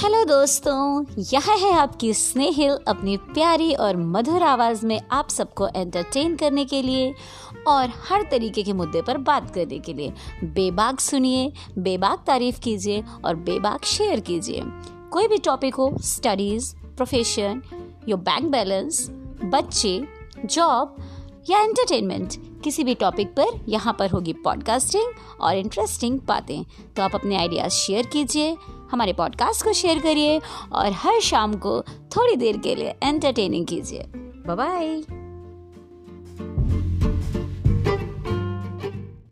Hello दोस्तों, यह है आपकी स्नेहिल अपनी प्यारी और मधुर आवाज़ में आप सबको एंटरटेन करने के लिए और हर तरीके के मुद्दे पर बात करने के लिए। बेबाक सुनिए, बेबाक तारीफ़ कीजिए और बेबाक शेयर कीजिए। कोई भी टॉपिक हो studies profession your bank balance बच्चे जॉब या एंटरटेनमेंट किसी भी टॉपिक पर यहाँ पर होगी पॉडकास्टिंग और इंटरेस्टिंग बातें। तो आप अपने आइडियाज़ शेयर कीजिए, हमारे पॉडकास्ट को शेयर करिए और हर शाम को थोड़ी देर के लिए एंटरटेनिंग कीजिए। बाय